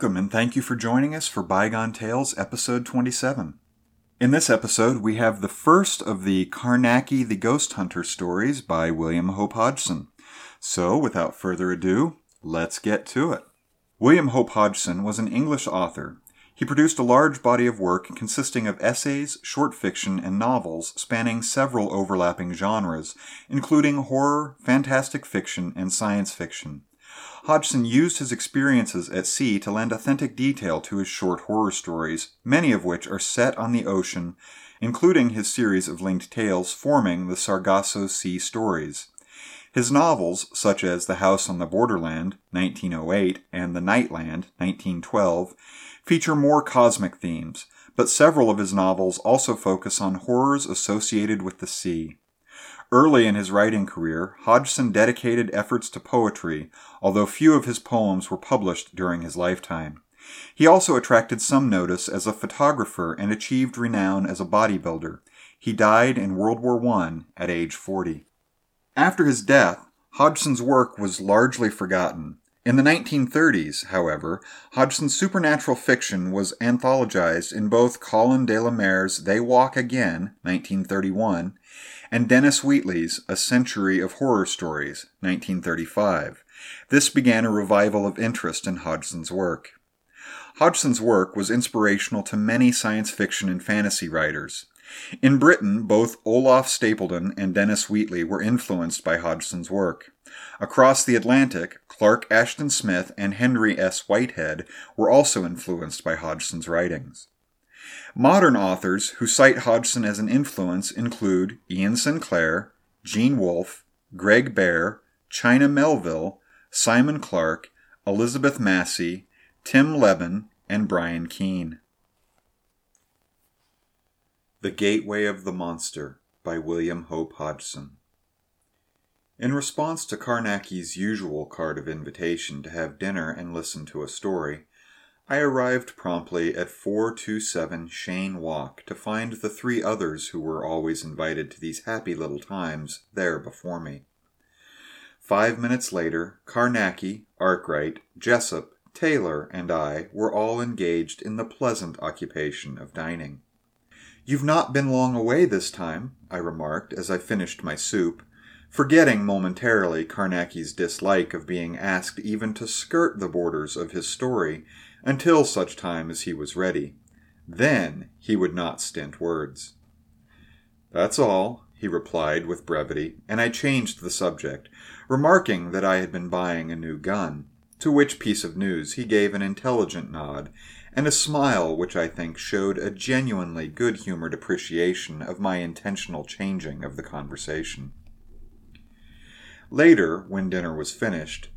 Welcome and thank you for joining us for Bygone Tales, episode 27. In this episode, we have the first of the Carnacki the Ghost Hunter stories by William Hope Hodgson. So, without further ado, let's get to it. William Hope Hodgson was an English author. He produced a large body of work consisting of essays, short fiction, and novels spanning several overlapping genres, including horror, fantastic fiction, and science fiction. Hodgson used his experiences at sea to lend authentic detail to his short horror stories, many of which are set on the ocean, including his series of linked tales forming the Sargasso Sea Stories. His novels, such as The House on the Borderland, 1908, and The Night Land, 1912, feature more cosmic themes, but several of his novels also focus on horrors associated with the sea. Early in his writing career, Hodgson dedicated efforts to poetry, although few of his poems were published during his lifetime. He also attracted some notice as a photographer and achieved renown as a bodybuilder. He died in World War I at age 40. After his death, Hodgson's work was largely forgotten. In the 1930s, however, Hodgson's supernatural fiction was anthologized in both Colin de la Mare's They Walk Again, 1931, and Dennis Wheatley's A Century of Horror Stories, 1935. This began a revival of interest in Hodgson's work. Hodgson's work was inspirational to many science fiction and fantasy writers. In Britain, both Olaf Stapledon and Dennis Wheatley were influenced by Hodgson's work. Across the Atlantic, Clark Ashton Smith and Henry S. Whitehead were also influenced by Hodgson's writings. Modern authors who cite Hodgson as an influence include Iain Sinclair, Gene Wolfe, Greg Bear, China Miéville, Simon Clark, Elizabeth Massie, Tim Lebbon, and Brian Keene. The Gateway of the Monster by William Hope Hodgson. In response to Carnacki's usual card of invitation to have dinner and listen to a story, I arrived promptly at 427 Cheyne Walk to find the three others who were always invited to these happy little times there before me. Five minutes later, Carnacki, Arkwright, Jessop, Taylor, and I were all engaged in the pleasant occupation of dining. You've not been long away this time, I remarked as I finished my soup, forgetting momentarily Carnacki's dislike of being asked even to skirt the borders of his story until such time as he was ready. Then he would not stint words. That's all, he replied with brevity, and I changed the subject, remarking that I had been buying a new gun, to which piece of news he gave an intelligent nod and a smile which I think showed a genuinely good humored appreciation of my intentional changing of the conversation. Later, when dinner was finished,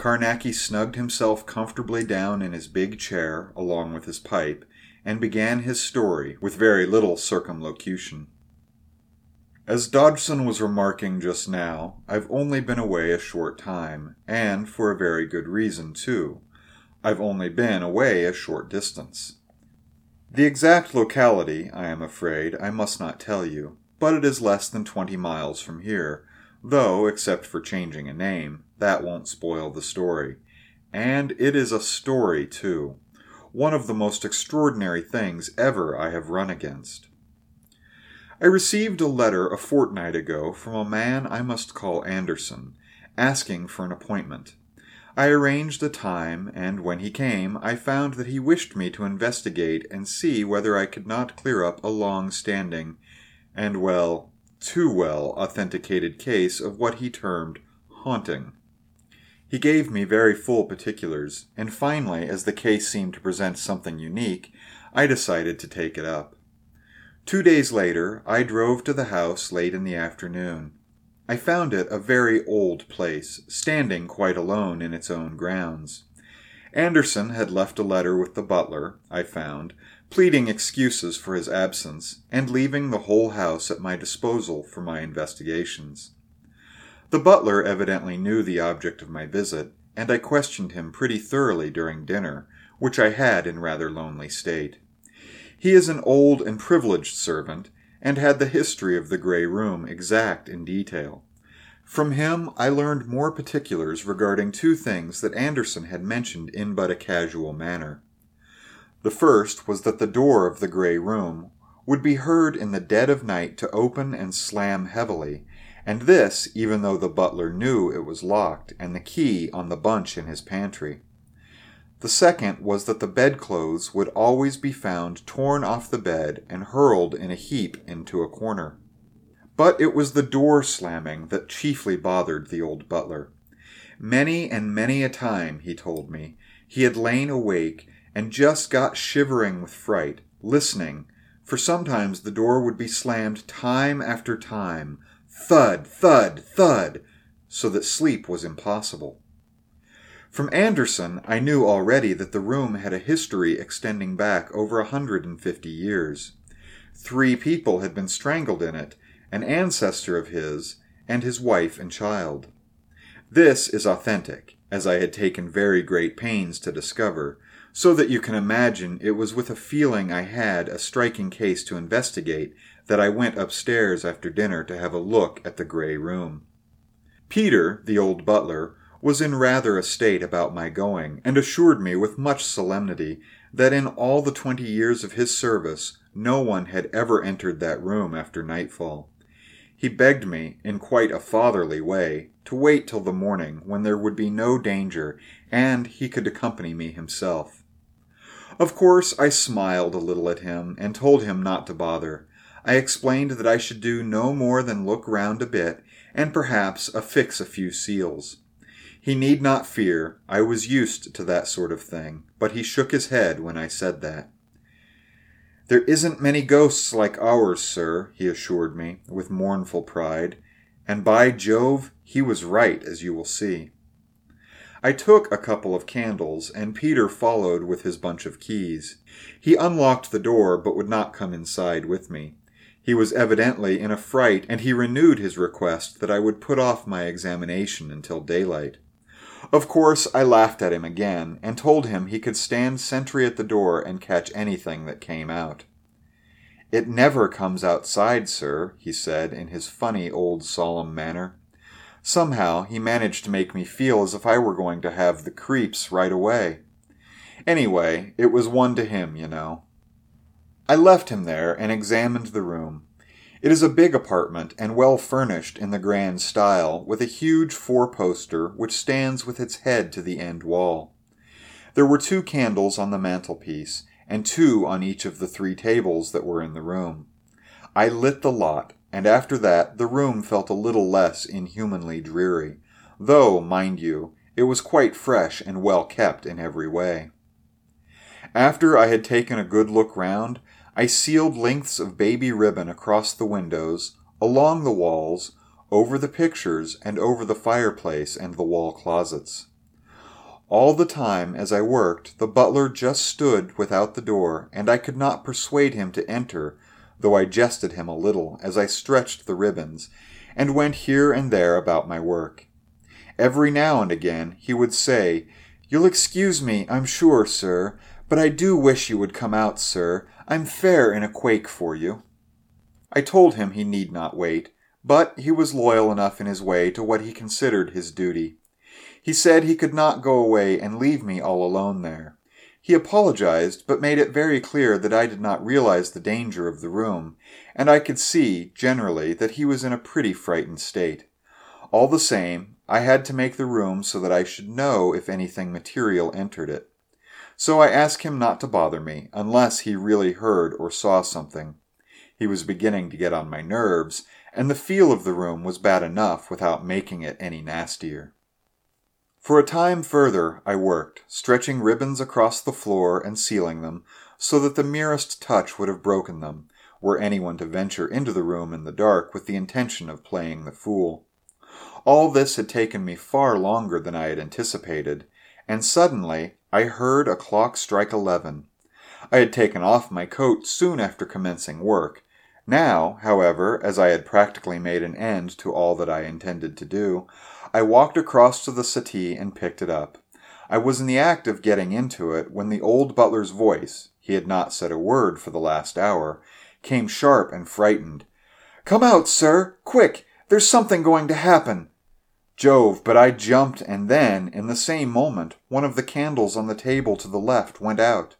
Carnacki snugged himself comfortably down in his big chair along with his pipe and began his story with very little circumlocution. As Dodgson was remarking just now, I've only been away a short time, and for a very good reason, too. I've only been away a short distance. The exact locality, I am afraid, I must not tell you, but it is less than twenty miles from here, though, except for changing a name, that won't spoil the story. And it is a story, too. One of the most extraordinary things ever I have run against. I received a letter a fortnight ago from a man I must call Anderson, asking for an appointment. I arranged a time, and when he came, I found that he wished me to investigate and see whether I could not clear up a long standing, and well, too well authenticated case of what he termed haunting. He gave me very full particulars, and finally, as the case seemed to present something unique, I decided to take it up. Two days later, I drove to the house late in the afternoon. I found it a very old place, standing quite alone in its own grounds. Anderson had left a letter with the butler, I found, pleading excuses for his absence, and leaving the whole house at my disposal for my investigations. The butler evidently knew the object of my visit, and I questioned him pretty thoroughly during dinner, which I had in rather lonely state. He is an old and privileged servant, and had the history of the grey room exact in detail. From him, I learned more particulars regarding two things that Anderson had mentioned in but a casual manner. The first was that the door of the gray room would be heard in the dead of night to open and slam heavily, and this even though the butler knew it was locked and the key on the bunch in his pantry. The second was that the bedclothes would always be found torn off the bed and hurled in a heap into a corner. But it was the door slamming that chiefly bothered the old butler. Many and many a time, he told me, he had lain awake and just got shivering with fright, listening, for sometimes the door would be slammed time after time, thud, thud, thud, so that sleep was impossible. From Anderson, I knew already that the room had a history extending back over a hundred and fifty years. Three people had been strangled in it, an ancestor of his, and his wife and child. This is authentic, as I had taken very great pains to discover, so that you can imagine it was with a feeling I had a striking case to investigate that I went upstairs after dinner to have a look at the gray room. Peter, the old butler, was in rather a state about my going, and assured me with much solemnity that in all the twenty years of his service no one had ever entered that room after nightfall. He begged me, in quite a fatherly way, to wait till the morning when there would be no danger and he could accompany me himself. Of course, I smiled a little at him and told him not to bother. I explained that I should do no more than look round a bit and perhaps affix a few seals. He need not fear, I was used to that sort of thing, but he shook his head when I said that. There isn't many ghosts like ours, sir, he assured me, with mournful pride, and by Jove, he was right, as you will see. I took a couple of candles, and Peter followed with his bunch of keys. He unlocked the door, but would not come inside with me. He was evidently in a fright, and he renewed his request that I would put off my examination until daylight. Of course, I laughed at him again, and told him he could stand sentry at the door and catch anything that came out. It never comes outside, sir, he said in his funny old solemn manner. Somehow he managed to make me feel as if I were going to have the creeps right away. Anyway, it was one to him, you know. I left him there and examined the room. It is a big apartment and well furnished in the grand style, with a huge four poster which stands with its head to the end wall. There were two candles on the mantelpiece, and two on each of the three tables that were in the room. I lit the lot, and after that the room felt a little less inhumanly dreary, though, mind you, it was quite fresh and well kept in every way. After I had taken a good look round, I sealed lengths of baby ribbon across the windows, along the walls, over the pictures, and over the fireplace and the wall closets. All the time as I worked, the butler just stood without the door, and I could not persuade him to enter, though I jested him a little as I stretched the ribbons, and went here and there about my work. Every now and again he would say, You'll excuse me, I'm sure, sir, but I do wish you would come out, sir. I'm fair in a quake for you. I told him he need not wait, but he was loyal enough in his way to what he considered his duty. He said he could not go away and leave me all alone there. He apologized, but made it very clear that I did not realize the danger of the room, and I could see, generally, that he was in a pretty frightened state. All the same, I had to make the room so that I should know if anything material entered it so I asked him not to bother me unless he really heard or saw something. He was beginning to get on my nerves, and the feel of the room was bad enough without making it any nastier. For a time further I worked, stretching ribbons across the floor and sealing them, so that the merest touch would have broken them, were anyone to venture into the room in the dark with the intention of playing the fool. All this had taken me far longer than I had anticipated, and suddenly I heard a clock strike eleven. I had taken off my coat soon after commencing work. Now, however, as I had practically made an end to all that I intended to do, I walked across to the settee and picked it up. I was in the act of getting into it when the old butler's voice he had not said a word for the last hour came sharp and frightened. Come out, sir! Quick! There's something going to happen! Jove, but I jumped, and then, in the same moment, one of the candles on the table to the left went out.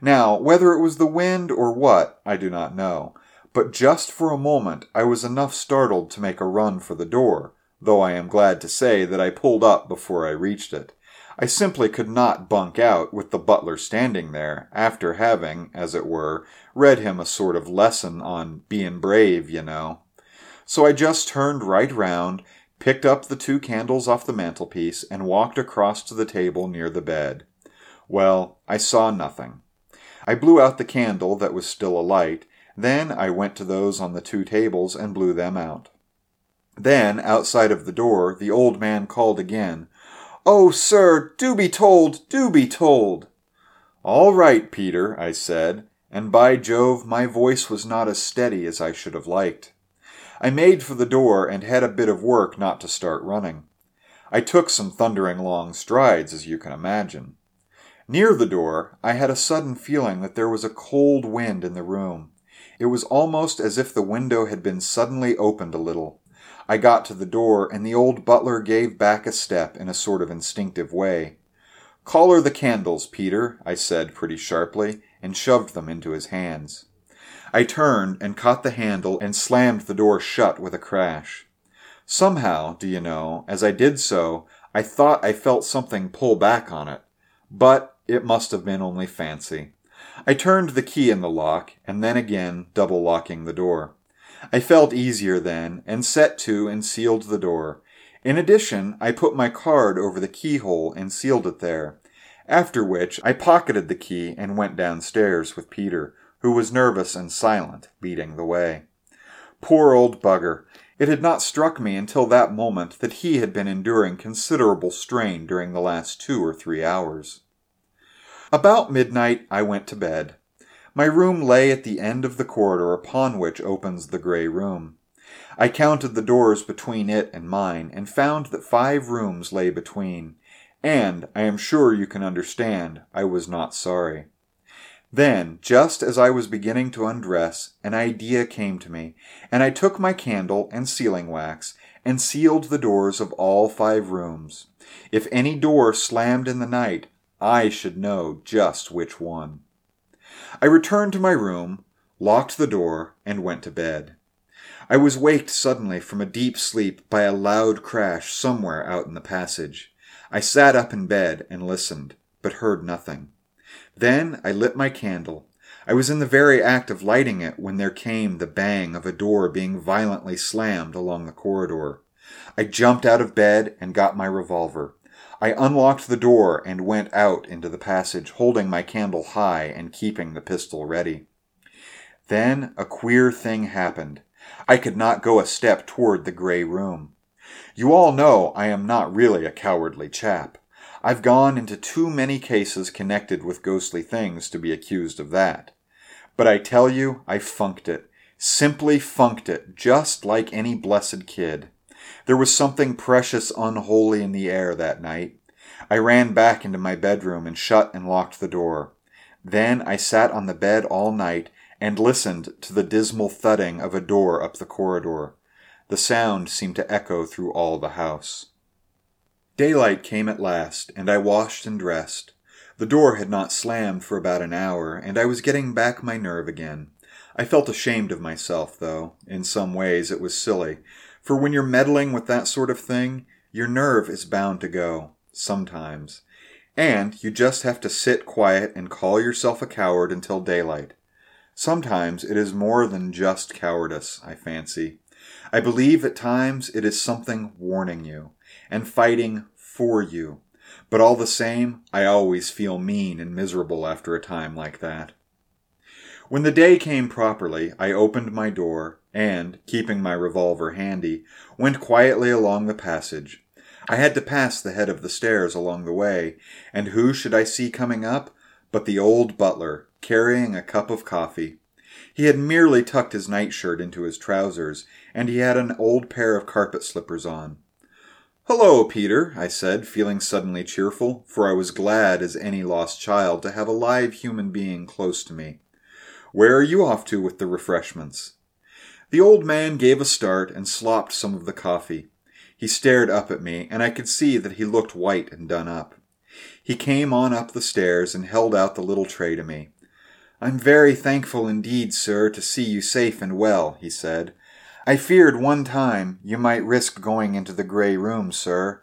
Now, whether it was the wind or what, I do not know, but just for a moment I was enough startled to make a run for the door, though I am glad to say that I pulled up before I reached it. I simply could not bunk out with the butler standing there, after having, as it were, read him a sort of lesson on bein' brave, you know. So I just turned right round, picked up the two candles off the mantelpiece, and walked across to the table near the bed. Well, I saw nothing. I blew out the candle that was still alight, then I went to those on the two tables and blew them out. Then, outside of the door, the old man called again, Oh, sir, do be told, do be told. All right, Peter, I said, and by Jove, my voice was not as steady as I should have liked. I made for the door and had a bit of work not to start running. I took some thundering long strides, as you can imagine. Near the door, I had a sudden feeling that there was a cold wind in the room. It was almost as if the window had been suddenly opened a little, I got to the door, and the old butler gave back a step in a sort of instinctive way. Call her the candles, Peter, I said pretty sharply, and shoved them into his hands. I turned and caught the handle and slammed the door shut with a crash. Somehow, do you know, as I did so, I thought I felt something pull back on it. But it must have been only fancy. I turned the key in the lock, and then again double locking the door. I felt easier then, and set to and sealed the door. In addition, I put my card over the keyhole and sealed it there. After which, I pocketed the key and went downstairs with Peter, who was nervous and silent, leading the way. Poor old bugger! It had not struck me until that moment that he had been enduring considerable strain during the last two or three hours. About midnight I went to bed. My room lay at the end of the corridor upon which opens the grey room. I counted the doors between it and mine, and found that five rooms lay between, and, I am sure you can understand, I was not sorry. Then, just as I was beginning to undress, an idea came to me, and I took my candle and sealing wax, and sealed the doors of all five rooms. If any door slammed in the night, I should know just which one. I returned to my room, locked the door, and went to bed. I was waked suddenly from a deep sleep by a loud crash somewhere out in the passage. I sat up in bed and listened, but heard nothing. Then I lit my candle. I was in the very act of lighting it when there came the bang of a door being violently slammed along the corridor. I jumped out of bed and got my revolver. I unlocked the door and went out into the passage, holding my candle high and keeping the pistol ready. Then a queer thing happened. I could not go a step toward the gray room. You all know I am not really a cowardly chap. I've gone into too many cases connected with ghostly things to be accused of that. But I tell you, I funked it. Simply funked it, just like any blessed kid. There was something precious unholy in the air that night. I ran back into my bedroom and shut and locked the door. Then I sat on the bed all night and listened to the dismal thudding of a door up the corridor. The sound seemed to echo through all the house. Daylight came at last, and I washed and dressed. The door had not slammed for about an hour, and I was getting back my nerve again. I felt ashamed of myself, though. In some ways it was silly, for when you're meddling with that sort of thing, your nerve is bound to go, sometimes. And you just have to sit quiet and call yourself a coward until daylight. Sometimes it is more than just cowardice, I fancy. I believe at times it is something warning you and fighting for you. But all the same, I always feel mean and miserable after a time like that. When the day came properly, I opened my door and, keeping my revolver handy, went quietly along the passage. I had to pass the head of the stairs along the way, and who should I see coming up but the old butler, carrying a cup of coffee. He had merely tucked his nightshirt into his trousers, and he had an old pair of carpet slippers on. Hello, Peter, I said, feeling suddenly cheerful, for I was glad as any lost child to have a live human being close to me. Where are you off to with the refreshments? The old man gave a start and slopped some of the coffee. He stared up at me, and I could see that he looked white and done up. He came on up the stairs and held out the little tray to me. I'm very thankful indeed, sir, to see you safe and well, he said. I feared one time you might risk going into the grey room, sir.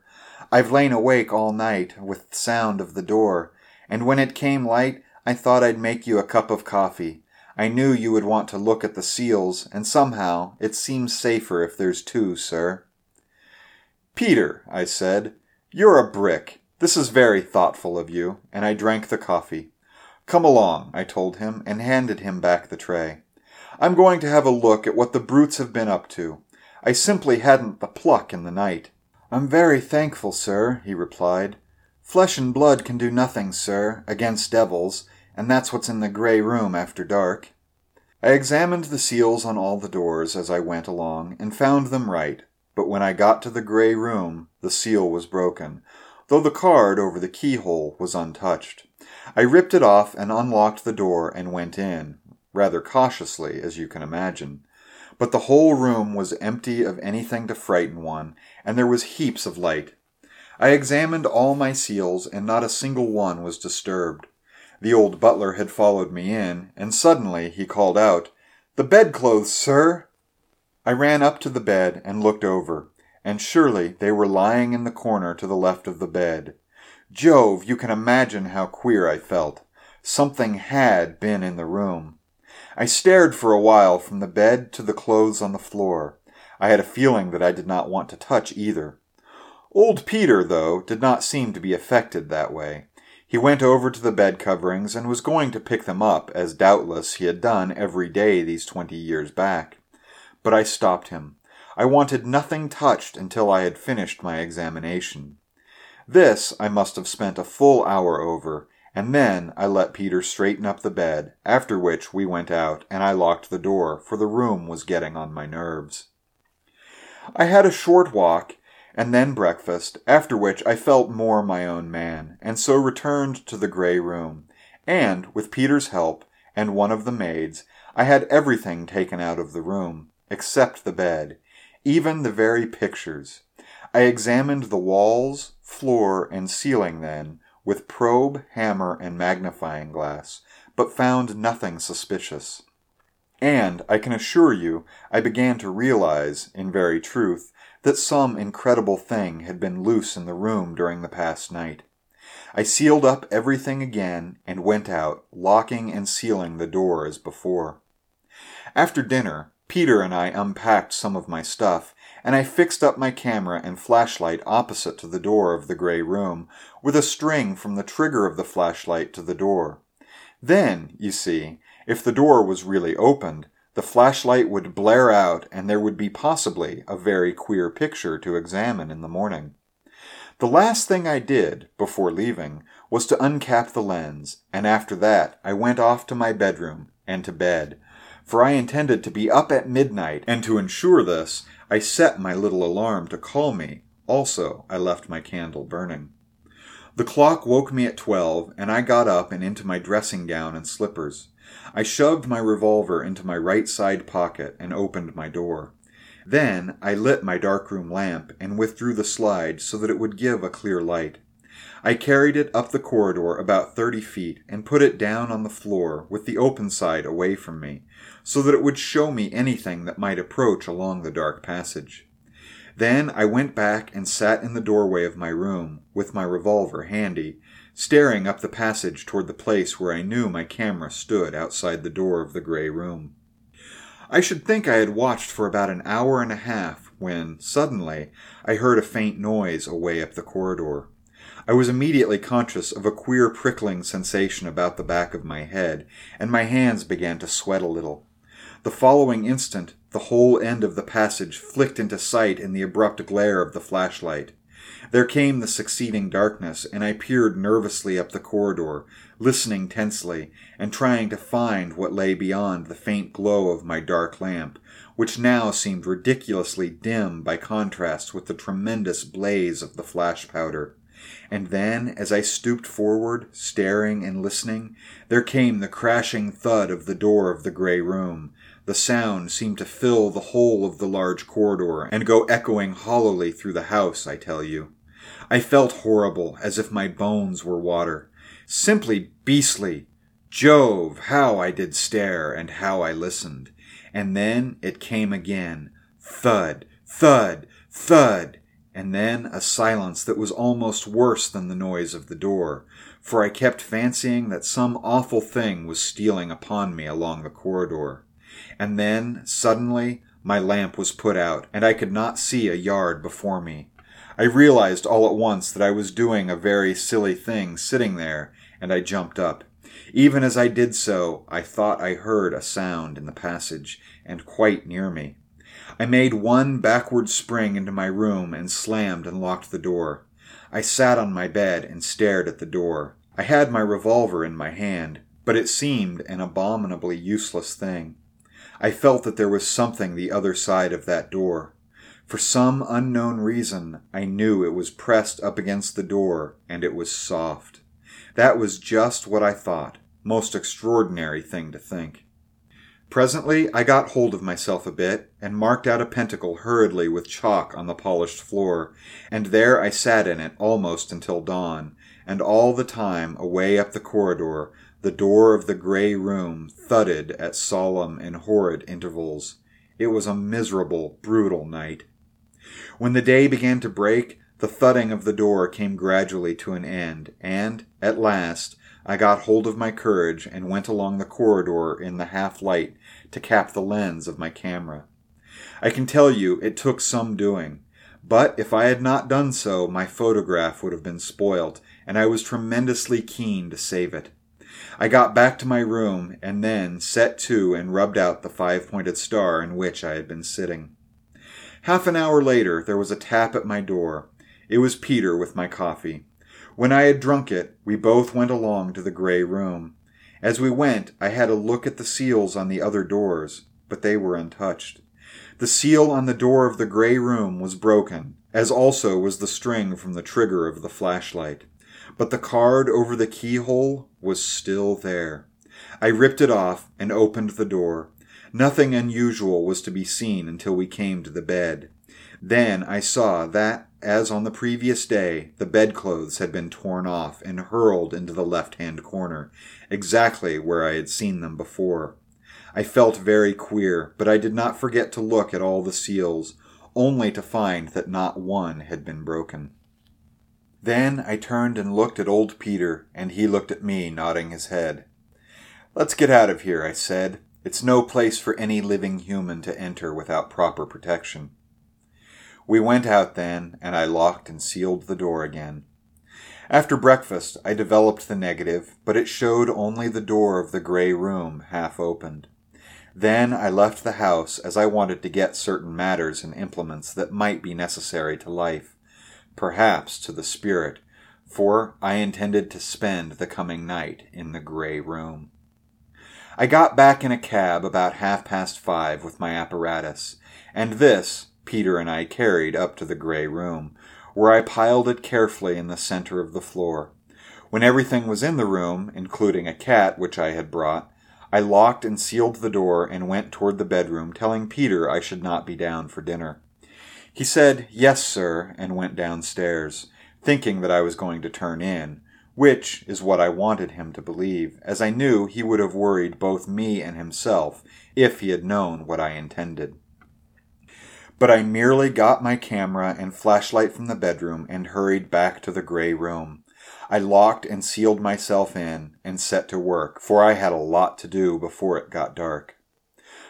I've lain awake all night with the sound of the door, and when it came light, I thought I'd make you a cup of coffee. I knew you would want to look at the seals, and somehow it seems safer if there's two, sir. Peter, I said, you're a brick. This is very thoughtful of you, and I drank the coffee. Come along, I told him, and handed him back the tray. I'm going to have a look at what the brutes have been up to. I simply hadn't the pluck in the night. I'm very thankful, sir, he replied. Flesh and blood can do nothing, sir, against devils, and that's what's in the grey room after dark. I examined the seals on all the doors as I went along, and found them right, but when I got to the grey room, the seal was broken, though the card over the keyhole was untouched. I ripped it off and unlocked the door and went in, rather cautiously, as you can imagine. But the whole room was empty of anything to frighten one, and there was heaps of light. I examined all my seals, and not a single one was disturbed. The old butler had followed me in, and suddenly he called out, The bedclothes, sir! I ran up to the bed and looked over, and surely they were lying in the corner to the left of the bed. Jove, you can imagine how queer I felt. Something had been in the room. I stared for a while from the bed to the clothes on the floor. I had a feeling that I did not want to touch either. Old Peter, though, did not seem to be affected that way. He went over to the bed coverings and was going to pick them up, as doubtless he had done every day these twenty years back. But I stopped him. I wanted nothing touched until I had finished my examination. This I must have spent a full hour over, and then I let Peter straighten up the bed, after which we went out and I locked the door, for the room was getting on my nerves. I had a short walk and then breakfast, after which I felt more my own man, and so returned to the grey room, and, with Peter's help, and one of the maids, I had everything taken out of the room, except the bed, even the very pictures. I examined the walls, floor, and ceiling then, with probe, hammer, and magnifying glass, but found nothing suspicious. And, I can assure you, I began to realize, in very truth, that some incredible thing had been loose in the room during the past night. I sealed up everything again and went out, locking and sealing the door as before. After dinner, Peter and I unpacked some of my stuff, and I fixed up my camera and flashlight opposite to the door of the gray room, with a string from the trigger of the flashlight to the door. Then, you see, if the door was really opened, the flashlight would blare out and there would be possibly a very queer picture to examine in the morning. The last thing I did, before leaving, was to uncap the lens, and after that I went off to my bedroom and to bed, for I intended to be up at midnight, and to ensure this, I set my little alarm to call me. Also, I left my candle burning. The clock woke me at twelve, and I got up and into my dressing gown and slippers. I shoved my revolver into my right side pocket and opened my door. Then I lit my darkroom lamp and withdrew the slide so that it would give a clear light. I carried it up the corridor about thirty feet and put it down on the floor with the open side away from me, so that it would show me anything that might approach along the dark passage. Then I went back and sat in the doorway of my room, with my revolver handy, staring up the passage toward the place where I knew my camera stood outside the door of the gray room. I should think I had watched for about an hour and a half when, suddenly, I heard a faint noise away up the corridor. I was immediately conscious of a queer prickling sensation about the back of my head, and my hands began to sweat a little. The following instant, the whole end of the passage flicked into sight in the abrupt glare of the flashlight. There came the succeeding darkness, and I peered nervously up the corridor, listening tensely, and trying to find what lay beyond the faint glow of my dark lamp, which now seemed ridiculously dim by contrast with the tremendous blaze of the flash powder. And then, as I stooped forward, staring and listening, there came the crashing thud of the door of the gray room. The sound seemed to fill the whole of the large corridor and go echoing hollowly through the house, I tell you. I felt horrible, as if my bones were water. Simply beastly. Jove, how I did stare, and how I listened. And then it came again. Thud, thud, thud, and then a silence that was almost worse than the noise of the door, for I kept fancying that some awful thing was stealing upon me along the corridor. And then, suddenly, my lamp was put out, and I could not see a yard before me. I realized all at once that I was doing a very silly thing sitting there, and I jumped up. Even as I did so, I thought I heard a sound in the passage, and quite near me. I made one backward spring into my room and slammed and locked the door. I sat on my bed and stared at the door. I had my revolver in my hand, but it seemed an abominably useless thing. I felt that there was something the other side of that door. For some unknown reason, I knew it was pressed up against the door, and it was soft. That was just what I thought. Most extraordinary thing to think. Presently I got hold of myself a bit, and marked out a pentacle hurriedly with chalk on the polished floor, and there I sat in it almost until dawn, and all the time, away up the corridor, the door of the grey room thudded at solemn and horrid intervals. It was a miserable, brutal night. When the day began to break, the thudding of the door came gradually to an end, and, at last, I got hold of my courage and went along the corridor in the half light to cap the lens of my camera. I can tell you it took some doing, but if I had not done so, my photograph would have been spoilt, and I was tremendously keen to save it. I got back to my room and then set to and rubbed out the five pointed star in which I had been sitting. Half an hour later, there was a tap at my door. It was Peter with my coffee. When I had drunk it, we both went along to the gray room. As we went, I had a look at the seals on the other doors, but they were untouched. The seal on the door of the gray room was broken, as also was the string from the trigger of the flashlight. But the card over the keyhole was still there. I ripped it off and opened the door. Nothing unusual was to be seen until we came to the bed. Then I saw that, as on the previous day, the bedclothes had been torn off and hurled into the left hand corner, exactly where I had seen them before. I felt very queer, but I did not forget to look at all the seals, only to find that not one had been broken. Then I turned and looked at old Peter, and he looked at me, nodding his head. Let's get out of here, I said. It's no place for any living human to enter without proper protection. We went out then, and I locked and sealed the door again. After breakfast, I developed the negative, but it showed only the door of the gray room half opened. Then I left the house as I wanted to get certain matters and implements that might be necessary to life, perhaps to the spirit, for I intended to spend the coming night in the gray room. I got back in a cab about half past five with my apparatus, and this, Peter and I carried up to the gray room, where I piled it carefully in the center of the floor. When everything was in the room, including a cat which I had brought, I locked and sealed the door and went toward the bedroom, telling Peter I should not be down for dinner. He said, Yes, sir, and went downstairs, thinking that I was going to turn in, which is what I wanted him to believe, as I knew he would have worried both me and himself if he had known what I intended but I merely got my camera and flashlight from the bedroom and hurried back to the gray room. I locked and sealed myself in and set to work, for I had a lot to do before it got dark.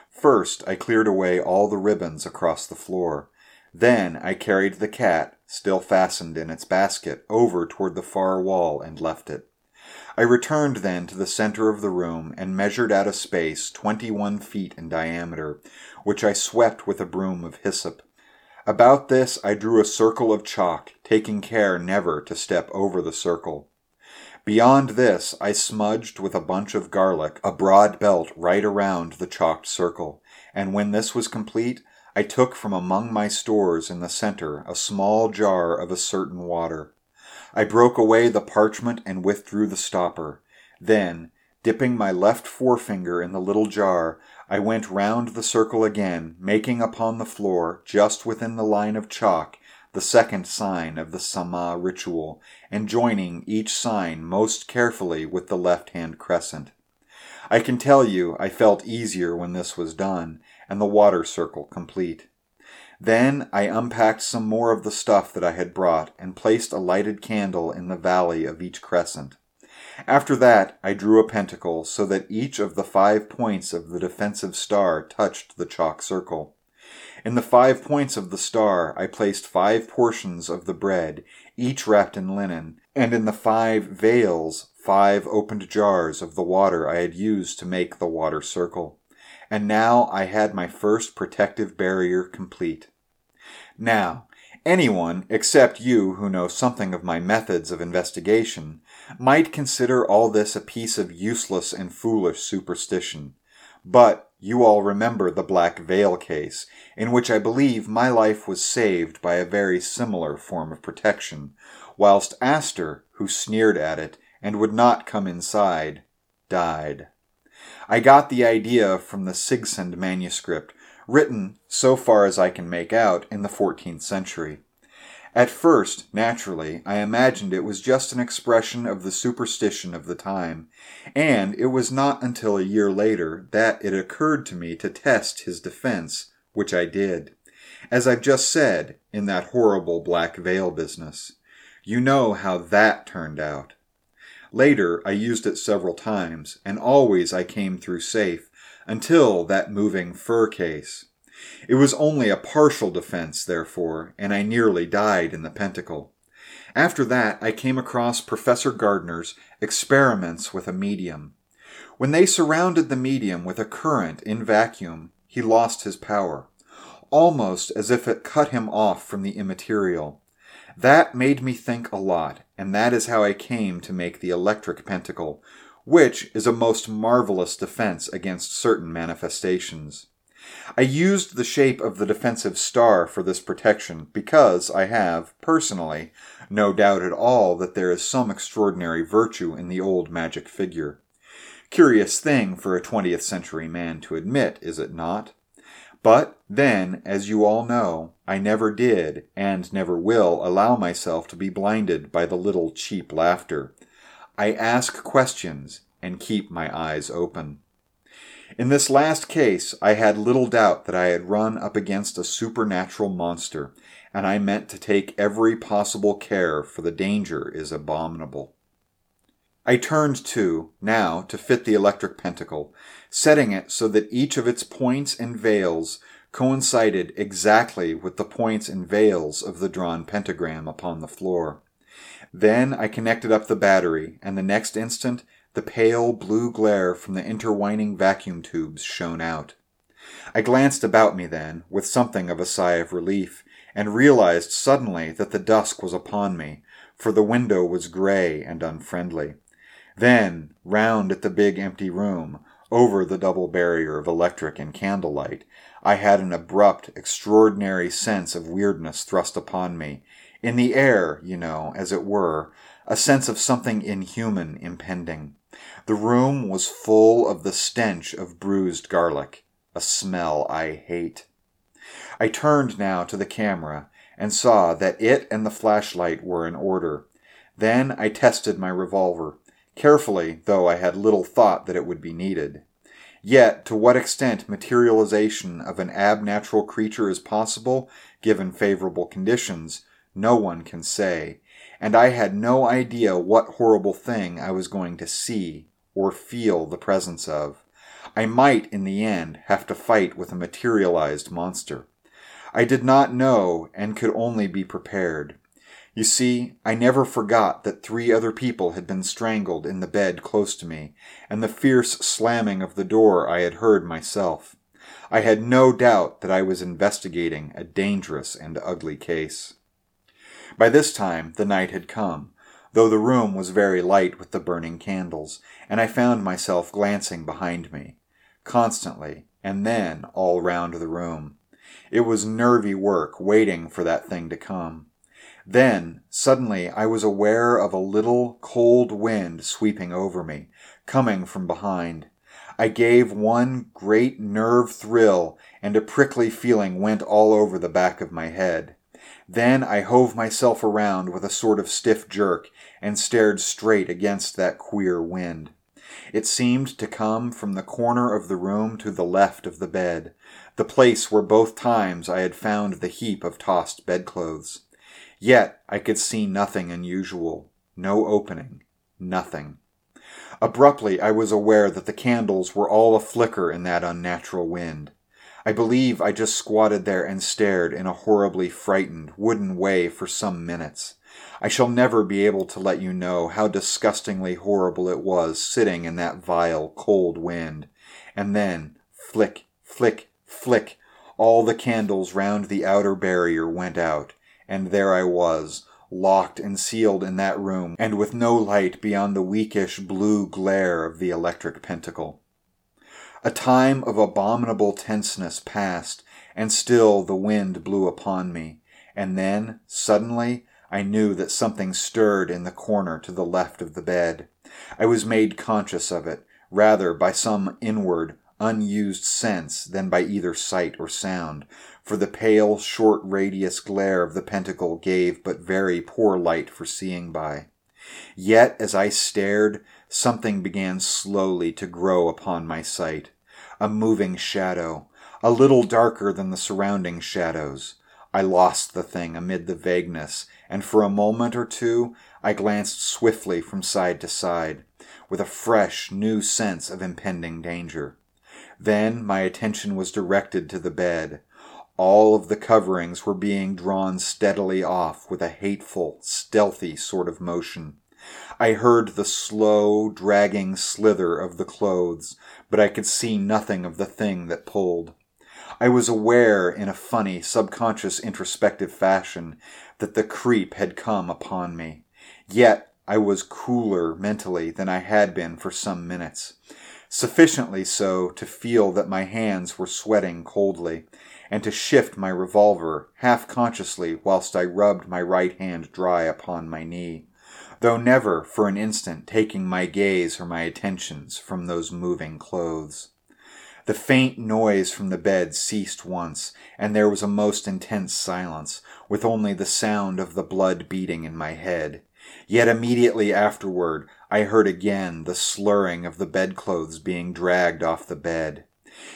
First, I cleared away all the ribbons across the floor. Then I carried the cat, still fastened in its basket, over toward the far wall and left it. I returned then to the center of the room and measured out a space twenty one feet in diameter, which I swept with a broom of hyssop. About this I drew a circle of chalk, taking care never to step over the circle. Beyond this I smudged with a bunch of garlic a broad belt right around the chalked circle, and when this was complete, I took from among my stores in the center a small jar of a certain water. I broke away the parchment and withdrew the stopper. Then, dipping my left forefinger in the little jar, I went round the circle again, making upon the floor, just within the line of chalk, the second sign of the Sama ritual, and joining each sign most carefully with the left hand crescent. I can tell you I felt easier when this was done, and the water circle complete. Then I unpacked some more of the stuff that I had brought and placed a lighted candle in the valley of each crescent. After that, I drew a pentacle so that each of the five points of the defensive star touched the chalk circle. In the five points of the star, I placed five portions of the bread, each wrapped in linen, and in the five vales, five opened jars of the water I had used to make the water circle and now I had my first protective barrier complete. Now, anyone except you who know something of my methods of investigation might consider all this a piece of useless and foolish superstition. But you all remember the Black Veil case, in which I believe my life was saved by a very similar form of protection, whilst Aster, who sneered at it and would not come inside, died. I got the idea from the Sigsand manuscript, written, so far as I can make out, in the 14th century. At first, naturally, I imagined it was just an expression of the superstition of the time, and it was not until a year later that it occurred to me to test his defense, which I did. As I've just said, in that horrible black veil business. You know how that turned out. Later, I used it several times, and always I came through safe, until that moving fur case. It was only a partial defense, therefore, and I nearly died in the pentacle. After that, I came across Professor Gardner's experiments with a medium. When they surrounded the medium with a current in vacuum, he lost his power, almost as if it cut him off from the immaterial. That made me think a lot, and that is how I came to make the electric pentacle, which is a most marvelous defense against certain manifestations. I used the shape of the defensive star for this protection because I have, personally, no doubt at all that there is some extraordinary virtue in the old magic figure. Curious thing for a 20th century man to admit, is it not? But then, as you all know, I never did and never will allow myself to be blinded by the little cheap laughter. I ask questions and keep my eyes open. In this last case, I had little doubt that I had run up against a supernatural monster, and I meant to take every possible care, for the danger is abominable. I turned to, now, to fit the electric pentacle, setting it so that each of its points and vales coincided exactly with the points and vales of the drawn pentagram upon the floor. Then I connected up the battery, and the next instant the pale blue glare from the intertwining vacuum tubes shone out. I glanced about me then, with something of a sigh of relief, and realized suddenly that the dusk was upon me, for the window was gray and unfriendly. Then, round at the big empty room, over the double barrier of electric and candlelight, I had an abrupt, extraordinary sense of weirdness thrust upon me. In the air, you know, as it were, a sense of something inhuman impending. The room was full of the stench of bruised garlic, a smell I hate. I turned now to the camera and saw that it and the flashlight were in order. Then I tested my revolver carefully, though I had little thought that it would be needed. Yet, to what extent materialization of an abnatural creature is possible, given favorable conditions, no one can say, and I had no idea what horrible thing I was going to see or feel the presence of. I might, in the end, have to fight with a materialized monster. I did not know and could only be prepared. You see, I never forgot that three other people had been strangled in the bed close to me, and the fierce slamming of the door I had heard myself. I had no doubt that I was investigating a dangerous and ugly case. By this time the night had come, though the room was very light with the burning candles, and I found myself glancing behind me, constantly, and then all round the room. It was nervy work waiting for that thing to come. Then, suddenly, I was aware of a little cold wind sweeping over me, coming from behind. I gave one great nerve thrill, and a prickly feeling went all over the back of my head. Then I hove myself around with a sort of stiff jerk and stared straight against that queer wind. It seemed to come from the corner of the room to the left of the bed, the place where both times I had found the heap of tossed bedclothes. Yet I could see nothing unusual, no opening, nothing. Abruptly I was aware that the candles were all aflicker in that unnatural wind. I believe I just squatted there and stared in a horribly frightened, wooden way for some minutes. I shall never be able to let you know how disgustingly horrible it was sitting in that vile, cold wind. And then, flick, flick, flick, all the candles round the outer barrier went out, and there I was, locked and sealed in that room, and with no light beyond the weakish blue glare of the electric pentacle. A time of abominable tenseness passed, and still the wind blew upon me, and then, suddenly, I knew that something stirred in the corner to the left of the bed. I was made conscious of it, rather by some inward, unused sense than by either sight or sound, for the pale, short radius glare of the pentacle gave but very poor light for seeing by. Yet, as I stared, something began slowly to grow upon my sight. A moving shadow, a little darker than the surrounding shadows. I lost the thing amid the vagueness, and for a moment or two I glanced swiftly from side to side, with a fresh, new sense of impending danger. Then my attention was directed to the bed. All of the coverings were being drawn steadily off with a hateful, stealthy sort of motion. I heard the slow, dragging slither of the clothes, but I could see nothing of the thing that pulled. I was aware, in a funny, subconscious, introspective fashion, that the creep had come upon me. Yet I was cooler mentally than I had been for some minutes sufficiently so to feel that my hands were sweating coldly, and to shift my revolver half consciously whilst I rubbed my right hand dry upon my knee, though never for an instant taking my gaze or my attentions from those moving clothes. The faint noise from the bed ceased once, and there was a most intense silence, with only the sound of the blood beating in my head. Yet immediately afterward I heard again the slurring of the bedclothes being dragged off the bed.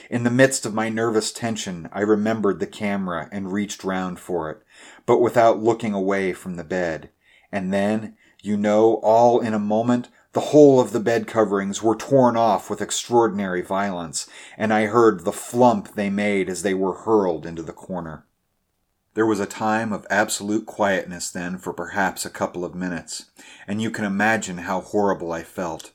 In the midst of my nervous tension, I remembered the camera and reached round for it, but without looking away from the bed. And then, you know, all in a moment, the whole of the bed coverings were torn off with extraordinary violence, and I heard the flump they made as they were hurled into the corner. There was a time of absolute quietness then for perhaps a couple of minutes, and you can imagine how horrible I felt.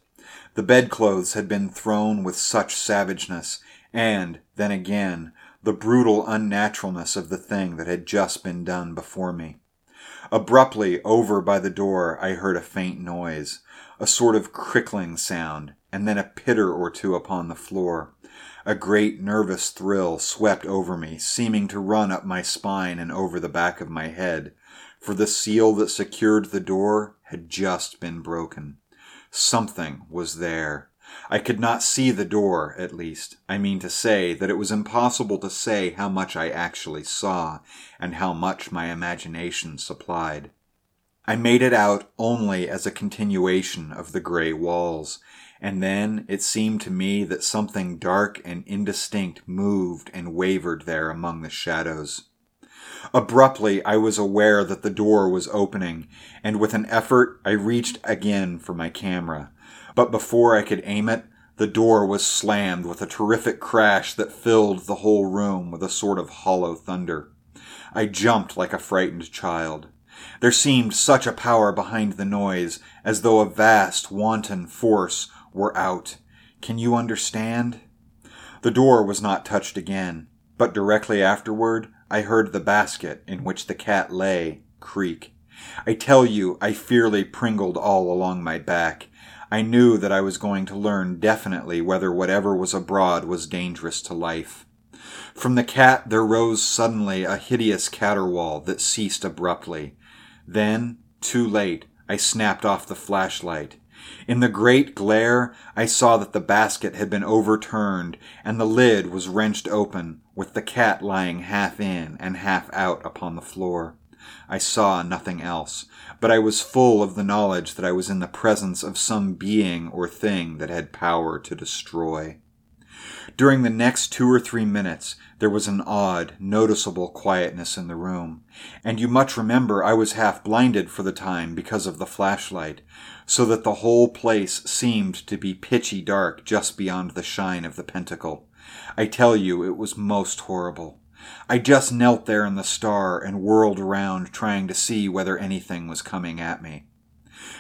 The bedclothes had been thrown with such savageness, and, then again, the brutal unnaturalness of the thing that had just been done before me. Abruptly, over by the door, I heard a faint noise, a sort of crickling sound, and then a pitter or two upon the floor. A great nervous thrill swept over me, seeming to run up my spine and over the back of my head, for the seal that secured the door had just been broken. Something was there. I could not see the door, at least. I mean to say that it was impossible to say how much I actually saw, and how much my imagination supplied. I made it out only as a continuation of the gray walls, and then it seemed to me that something dark and indistinct moved and wavered there among the shadows. Abruptly, I was aware that the door was opening, and with an effort, I reached again for my camera. But before I could aim it, the door was slammed with a terrific crash that filled the whole room with a sort of hollow thunder. I jumped like a frightened child. There seemed such a power behind the noise, as though a vast, wanton force were out. Can you understand? The door was not touched again, but directly afterward I heard the basket in which the cat lay creak. I tell you, I fairly pringled all along my back. I knew that I was going to learn definitely whether whatever was abroad was dangerous to life. From the cat there rose suddenly a hideous caterwaul that ceased abruptly. Then, too late, I snapped off the flashlight. In the great glare, I saw that the basket had been overturned and the lid was wrenched open, with the cat lying half in and half out upon the floor. I saw nothing else, but I was full of the knowledge that I was in the presence of some being or thing that had power to destroy. During the next two or three minutes, there was an odd, noticeable quietness in the room, and you much remember I was half blinded for the time because of the flashlight, so that the whole place seemed to be pitchy dark just beyond the shine of the pentacle. I tell you, it was most horrible. I just knelt there in the star and whirled around trying to see whether anything was coming at me.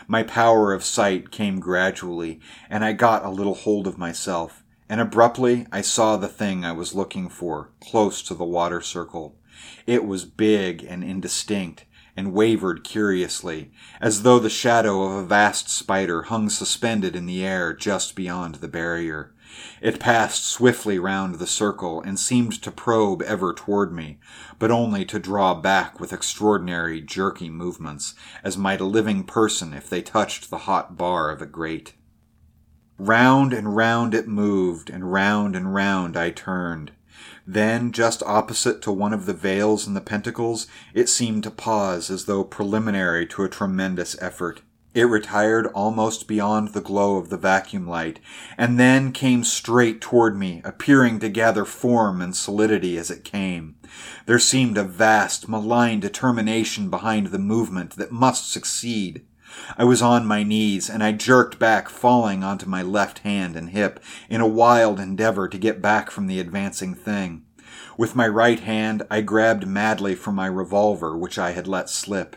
My power of sight came gradually, and I got a little hold of myself, and abruptly I saw the thing I was looking for, close to the water circle. It was big and indistinct, and wavered curiously, as though the shadow of a vast spider hung suspended in the air just beyond the barrier. It passed swiftly round the circle and seemed to probe ever toward me, but only to draw back with extraordinary jerky movements, as might a living person if they touched the hot bar of a grate. Round and round it moved, and round and round I turned. Then, just opposite to one of the vales in the pentacles, it seemed to pause as though preliminary to a tremendous effort. It retired almost beyond the glow of the vacuum light, and then came straight toward me, appearing to gather form and solidity as it came. There seemed a vast, malign determination behind the movement that must succeed. I was on my knees, and I jerked back, falling onto my left hand and hip, in a wild endeavor to get back from the advancing thing. With my right hand, I grabbed madly for my revolver, which I had let slip.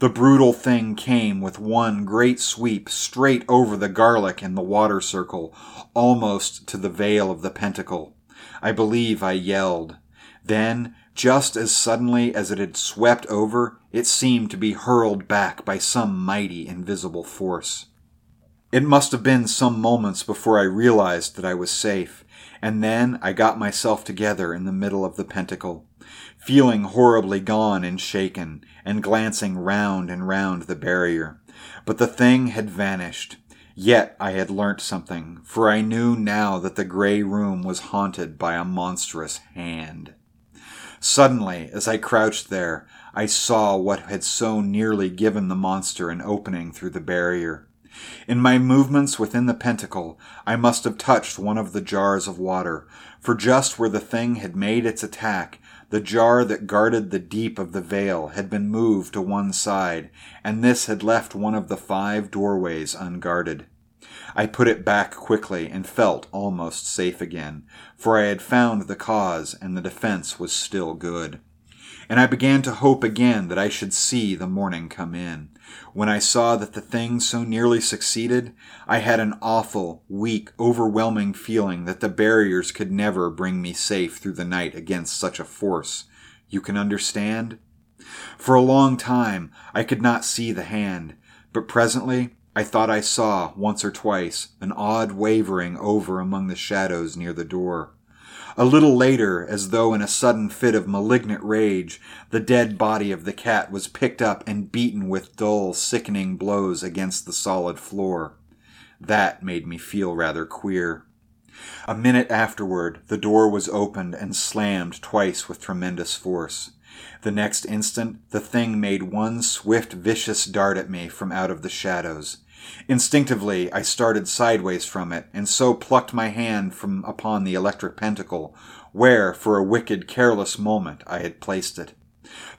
The brutal thing came with one great sweep straight over the garlic in the water circle, almost to the vale of the pentacle. I believe I yelled. Then, just as suddenly as it had swept over, it seemed to be hurled back by some mighty invisible force. It must have been some moments before I realized that I was safe, and then I got myself together in the middle of the pentacle, feeling horribly gone and shaken, and glancing round and round the barrier. But the thing had vanished. Yet I had learnt something, for I knew now that the grey room was haunted by a monstrous hand. Suddenly, as I crouched there, I saw what had so nearly given the monster an opening through the barrier. In my movements within the pentacle, I must have touched one of the jars of water, for just where the thing had made its attack, the jar that guarded the deep of the vale had been moved to one side, and this had left one of the five doorways unguarded. I put it back quickly and felt almost safe again, for I had found the cause and the defense was still good. And I began to hope again that I should see the morning come in. When I saw that the thing so nearly succeeded, I had an awful, weak, overwhelming feeling that the barriers could never bring me safe through the night against such a force. You can understand? For a long time I could not see the hand, but presently I thought I saw, once or twice, an odd wavering over among the shadows near the door. A little later, as though in a sudden fit of malignant rage, the dead body of the cat was picked up and beaten with dull, sickening blows against the solid floor. That made me feel rather queer. A minute afterward, the door was opened and slammed twice with tremendous force. The next instant, the thing made one swift, vicious dart at me from out of the shadows. Instinctively, I started sideways from it, and so plucked my hand from upon the electric pentacle, where, for a wicked, careless moment, I had placed it.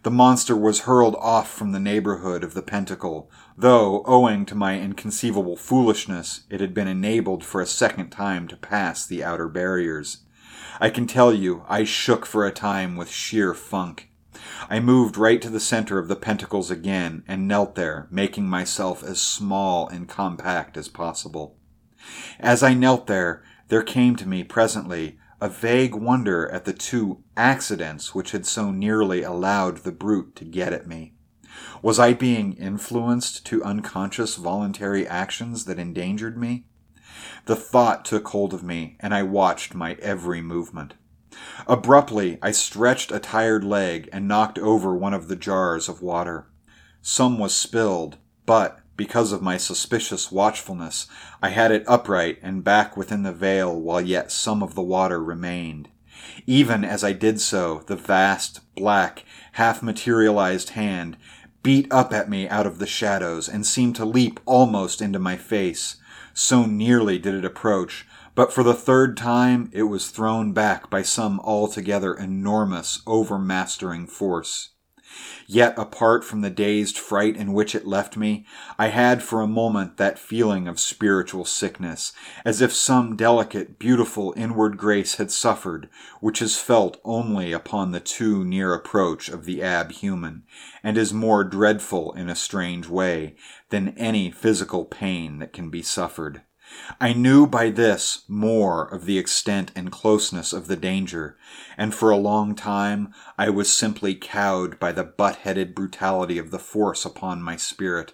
The monster was hurled off from the neighborhood of the pentacle, though, owing to my inconceivable foolishness, it had been enabled for a second time to pass the outer barriers. I can tell you, I shook for a time with sheer funk. I moved right to the center of the pentacles again and knelt there, making myself as small and compact as possible. As I knelt there, there came to me presently a vague wonder at the two accidents which had so nearly allowed the brute to get at me. Was I being influenced to unconscious voluntary actions that endangered me? The thought took hold of me, and I watched my every movement. Abruptly, I stretched a tired leg and knocked over one of the jars of water. Some was spilled, but, because of my suspicious watchfulness, I had it upright and back within the vale while yet some of the water remained. Even as I did so, the vast, black, half materialized hand beat up at me out of the shadows and seemed to leap almost into my face. So nearly did it approach, but for the third time it was thrown back by some altogether enormous, overmastering force. Yet, apart from the dazed fright in which it left me, I had for a moment that feeling of spiritual sickness, as if some delicate, beautiful inward grace had suffered, which is felt only upon the too near approach of the ab-human, and is more dreadful in a strange way than any physical pain that can be suffered. I knew by this more of the extent and closeness of the danger, and for a long time I was simply cowed by the butt headed brutality of the force upon my spirit.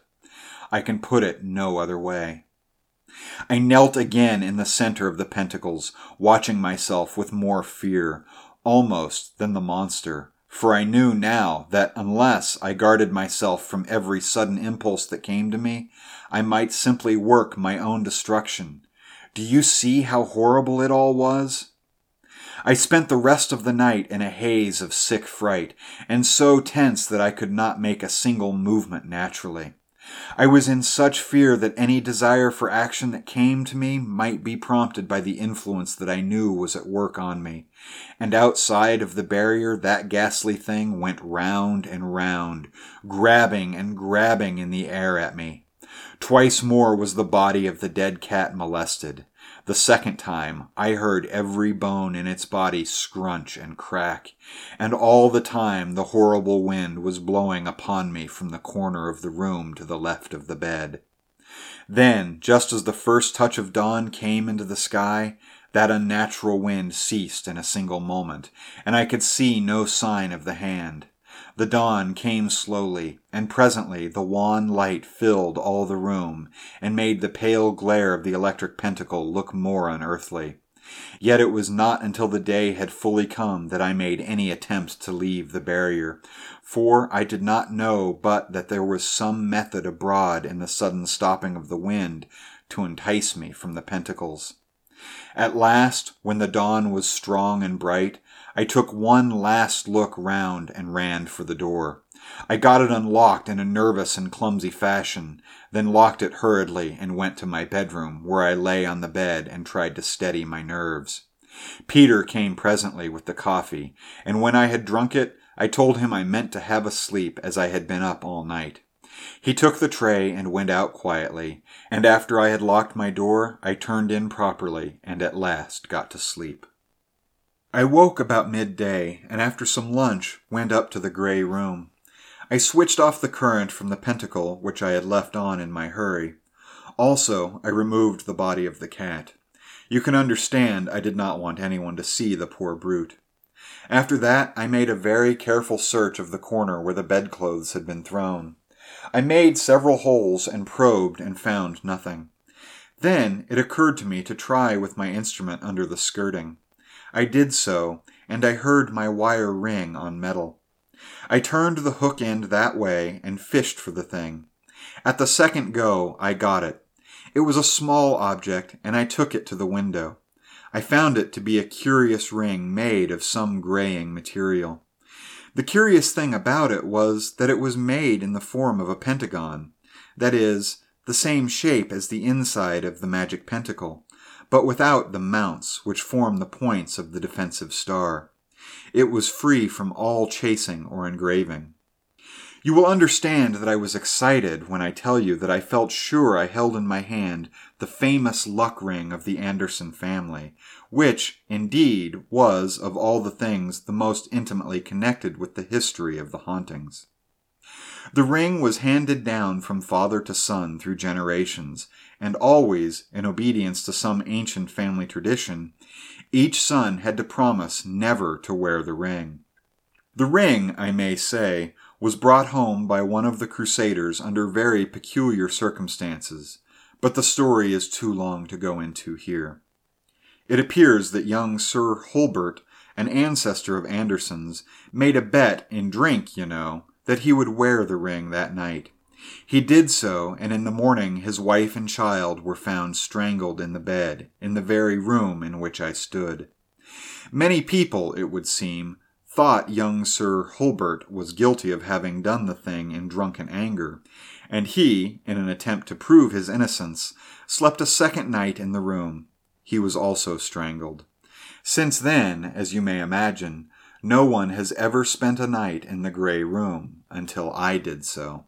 I can put it no other way. I knelt again in the center of the pentacles, watching myself with more fear, almost, than the monster, for I knew now that unless I guarded myself from every sudden impulse that came to me, I might simply work my own destruction. Do you see how horrible it all was? I spent the rest of the night in a haze of sick fright, and so tense that I could not make a single movement naturally. I was in such fear that any desire for action that came to me might be prompted by the influence that I knew was at work on me. And outside of the barrier, that ghastly thing went round and round, grabbing and grabbing in the air at me. Twice more was the body of the dead cat molested. The second time, I heard every bone in its body scrunch and crack, and all the time the horrible wind was blowing upon me from the corner of the room to the left of the bed. Then, just as the first touch of dawn came into the sky, that unnatural wind ceased in a single moment, and I could see no sign of the hand. The dawn came slowly, and presently the wan light filled all the room, and made the pale glare of the electric pentacle look more unearthly. Yet it was not until the day had fully come that I made any attempt to leave the barrier, for I did not know but that there was some method abroad in the sudden stopping of the wind to entice me from the pentacles. At last, when the dawn was strong and bright, I took one last look round and ran for the door. I got it unlocked in a nervous and clumsy fashion, then locked it hurriedly and went to my bedroom, where I lay on the bed and tried to steady my nerves. Peter came presently with the coffee, and when I had drunk it, I told him I meant to have a sleep as I had been up all night. He took the tray and went out quietly, and after I had locked my door, I turned in properly and at last got to sleep. I woke about midday, and after some lunch went up to the gray room. I switched off the current from the pentacle which I had left on in my hurry. Also, I removed the body of the cat. You can understand I did not want anyone to see the poor brute. After that, I made a very careful search of the corner where the bedclothes had been thrown. I made several holes and probed and found nothing. Then it occurred to me to try with my instrument under the skirting. I did so, and I heard my wire ring on metal. I turned the hook end that way and fished for the thing. At the second go, I got it. It was a small object, and I took it to the window. I found it to be a curious ring made of some graying material. The curious thing about it was that it was made in the form of a pentagon, that is, the same shape as the inside of the magic pentacle but without the mounts which form the points of the defensive star. It was free from all chasing or engraving. You will understand that I was excited when I tell you that I felt sure I held in my hand the famous luck ring of the Anderson family, which, indeed, was of all the things the most intimately connected with the history of the hauntings. The ring was handed down from father to son through generations, and always, in obedience to some ancient family tradition, each son had to promise never to wear the ring. The ring, I may say, was brought home by one of the Crusaders under very peculiar circumstances, but the story is too long to go into here. It appears that young Sir Hulbert, an ancestor of Anderson's, made a bet in drink, you know, that he would wear the ring that night. He did so, and in the morning his wife and child were found strangled in the bed, in the very room in which I stood. Many people, it would seem, thought young Sir Hulbert was guilty of having done the thing in drunken anger, and he, in an attempt to prove his innocence, slept a second night in the room. He was also strangled. Since then, as you may imagine, no one has ever spent a night in the grey room until I did so.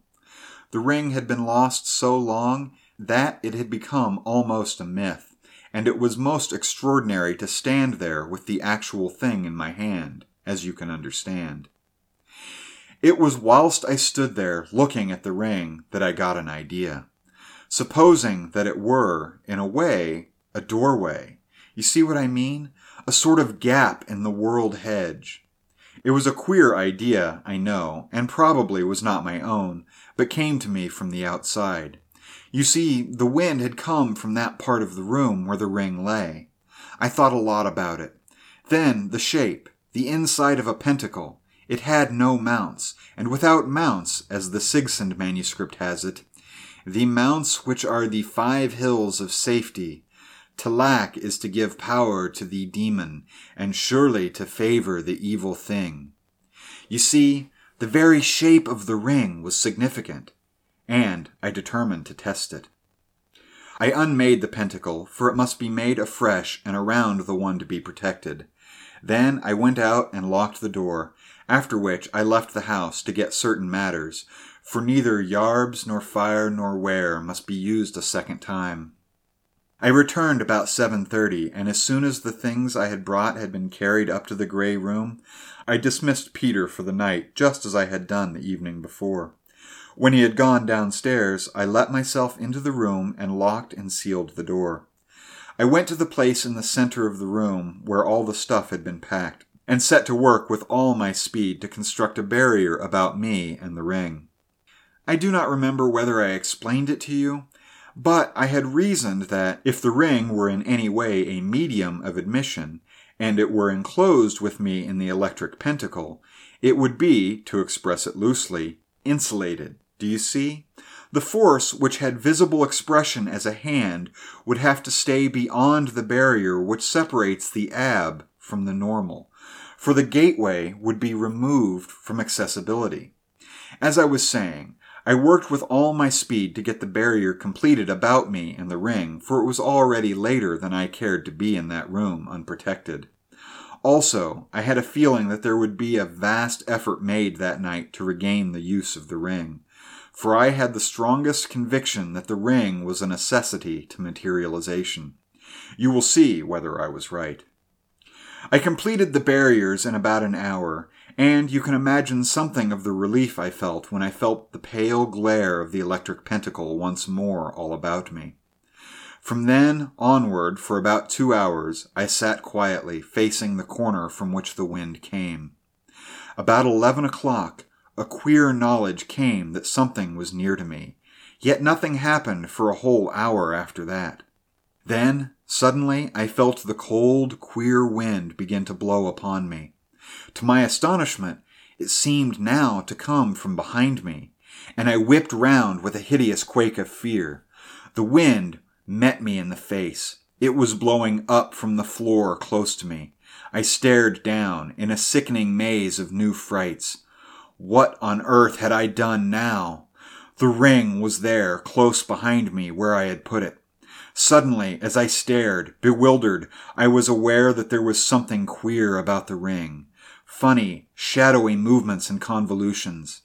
The ring had been lost so long that it had become almost a myth, and it was most extraordinary to stand there with the actual thing in my hand, as you can understand. It was whilst I stood there looking at the ring that I got an idea. Supposing that it were, in a way, a doorway. You see what I mean? A sort of gap in the world hedge. It was a queer idea, I know, and probably was not my own, but came to me from the outside. You see, the wind had come from that part of the room where the ring lay. I thought a lot about it. Then the shape, the inside of a pentacle. It had no mounts, and without mounts, as the Sigsand manuscript has it, the mounts which are the five hills of safety. To lack is to give power to the demon, and surely to favor the evil thing. You see, the very shape of the ring was significant, and I determined to test it. I unmade the pentacle, for it must be made afresh and around the one to be protected. Then I went out and locked the door, after which I left the house to get certain matters, for neither yarbs nor fire nor ware must be used a second time. I returned about 7:30, and as soon as the things I had brought had been carried up to the grey room, I dismissed Peter for the night, just as I had done the evening before. When he had gone downstairs, I let myself into the room and locked and sealed the door. I went to the place in the center of the room where all the stuff had been packed, and set to work with all my speed to construct a barrier about me and the ring. I do not remember whether I explained it to you, but I had reasoned that if the ring were in any way a medium of admission, and it were enclosed with me in the electric pentacle, it would be, to express it loosely, insulated. Do you see? The force which had visible expression as a hand would have to stay beyond the barrier which separates the ab from the normal, for the gateway would be removed from accessibility. As I was saying, I worked with all my speed to get the barrier completed about me and the ring, for it was already later than I cared to be in that room unprotected. Also, I had a feeling that there would be a vast effort made that night to regain the use of the ring, for I had the strongest conviction that the ring was a necessity to materialization. You will see whether I was right. I completed the barriers in about an hour, and you can imagine something of the relief I felt when I felt the pale glare of the electric pentacle once more all about me. From then onward, for about two hours, I sat quietly, facing the corner from which the wind came. About eleven o'clock, a queer knowledge came that something was near to me, yet nothing happened for a whole hour after that. Then, suddenly, I felt the cold, queer wind begin to blow upon me. To my astonishment, it seemed now to come from behind me, and I whipped round with a hideous quake of fear. The wind met me in the face. It was blowing up from the floor close to me. I stared down in a sickening maze of new frights. What on earth had I done now? The ring was there, close behind me, where I had put it. Suddenly, as I stared, bewildered, I was aware that there was something queer about the ring funny, shadowy movements and convolutions.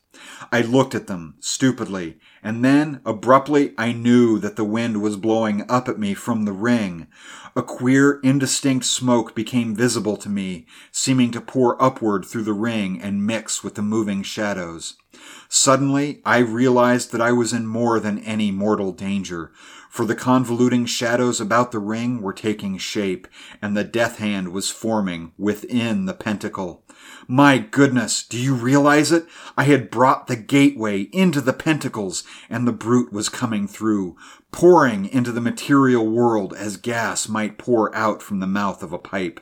I looked at them stupidly, and then, abruptly, I knew that the wind was blowing up at me from the ring. A queer, indistinct smoke became visible to me, seeming to pour upward through the ring and mix with the moving shadows. Suddenly, I realized that I was in more than any mortal danger, for the convoluting shadows about the ring were taking shape, and the death hand was forming within the pentacle. My goodness, do you realize it? I had brought the gateway into the pentacles, and the brute was coming through, pouring into the material world as gas might pour out from the mouth of a pipe.